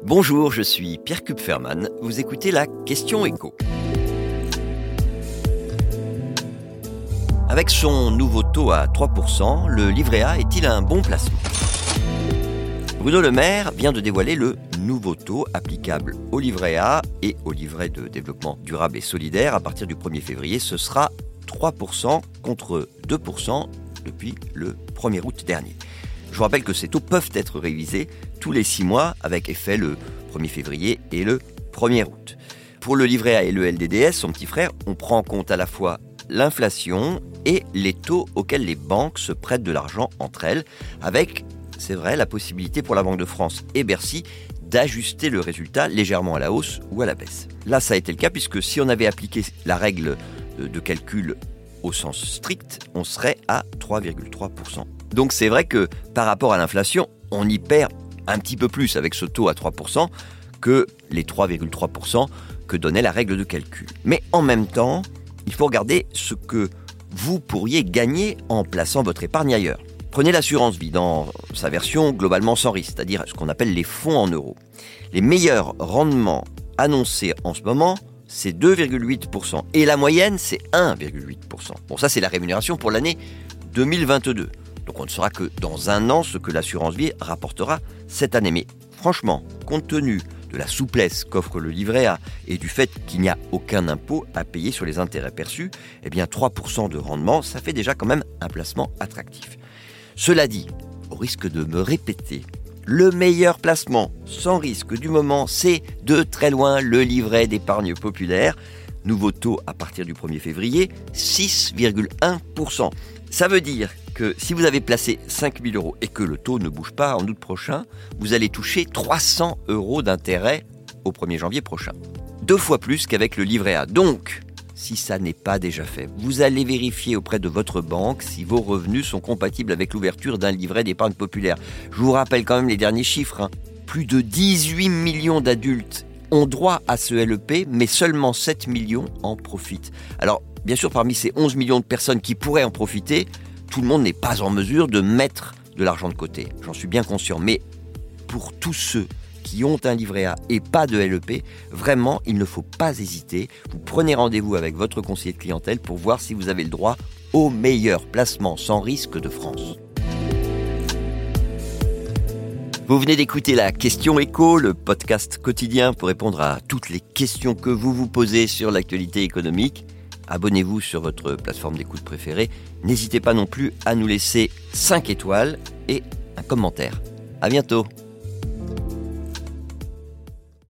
Bonjour, je suis Pierre Kupferman. Vous écoutez la Question Écho. Avec son nouveau taux à 3%, le livret A est-il un bon placement? Bruno Le Maire vient de dévoiler le nouveau taux applicable au livret A et au livret de développement durable et solidaire à partir du 1er février. Ce sera 3% contre 2% depuis le 1er août dernier. Je vous rappelle que ces taux peuvent être révisés tous les six mois avec effet le 1er février et le 1er août. Pour le livret A et le LDDS, son petit frère, on prend en compte à la fois l'inflation et les taux auxquels les banques se prêtent de l'argent entre elles, avec, c'est vrai, la possibilité pour la Banque de France et Bercy d'ajuster le résultat légèrement à la hausse ou à la baisse. Là, ça a été le cas puisque si on avait appliqué la règle de calcul au sens strict, on serait à 3,3%. Donc c'est vrai que par rapport à l'inflation, on y perd un petit peu plus avec ce taux à 3% que les 3,3% que donnait la règle de calcul. Mais en même temps, il faut regarder ce que vous pourriez gagner en plaçant votre épargne ailleurs. Prenez l'assurance vie dans sa version globalement sans risque, c'est-à-dire ce qu'on appelle les fonds en euros. Les meilleurs rendements annoncés en ce moment, c'est 2,8%. Et la moyenne, c'est 1,8%. Bon, ça, c'est la rémunération pour l'année 2022. Donc on ne saura que dans un an ce que l'assurance vie rapportera cette année. Mais franchement, compte tenu de la souplesse qu'offre le livret A et du fait qu'il n'y a aucun impôt à payer sur les intérêts perçus, eh bien 3% de rendement, ça fait déjà quand même un placement attractif. Cela dit, au risque de me répéter, le meilleur placement sans risque du moment, c'est de très loin le livret d'épargne populaire. Nouveau taux à partir du 1er février, 6,1%. Ça veut dire que si vous avez placé 5000 euros et que le taux ne bouge pas en août prochain, vous allez toucher 300 euros d'intérêt au 1er janvier prochain. Deux fois plus qu'avec le livret A. Donc, si ça n'est pas déjà fait. Vous allez vérifier auprès de votre banque si vos revenus sont compatibles avec l'ouverture d'un livret d'épargne populaire. Je vous rappelle quand même les derniers chiffres. Hein. Plus de 18 millions d'adultes ont droit à ce LEP, mais seulement 7 millions en profitent. Alors, bien sûr, parmi ces 11 millions de personnes qui pourraient en profiter, tout le monde n'est pas en mesure de mettre de l'argent de côté. J'en suis bien conscient. Mais pour tous ceux qui ont un livret A et pas de LEP, vraiment, il ne faut pas hésiter. Vous prenez rendez-vous avec votre conseiller de clientèle pour voir si vous avez le droit au meilleur placement sans risque de France. Vous venez d'écouter la Question Écho, le podcast quotidien pour répondre à toutes les questions que vous vous posez sur l'actualité économique. Abonnez-vous sur votre plateforme d'écoute préférée. N'hésitez pas non plus à nous laisser 5 étoiles et un commentaire. À bientôt.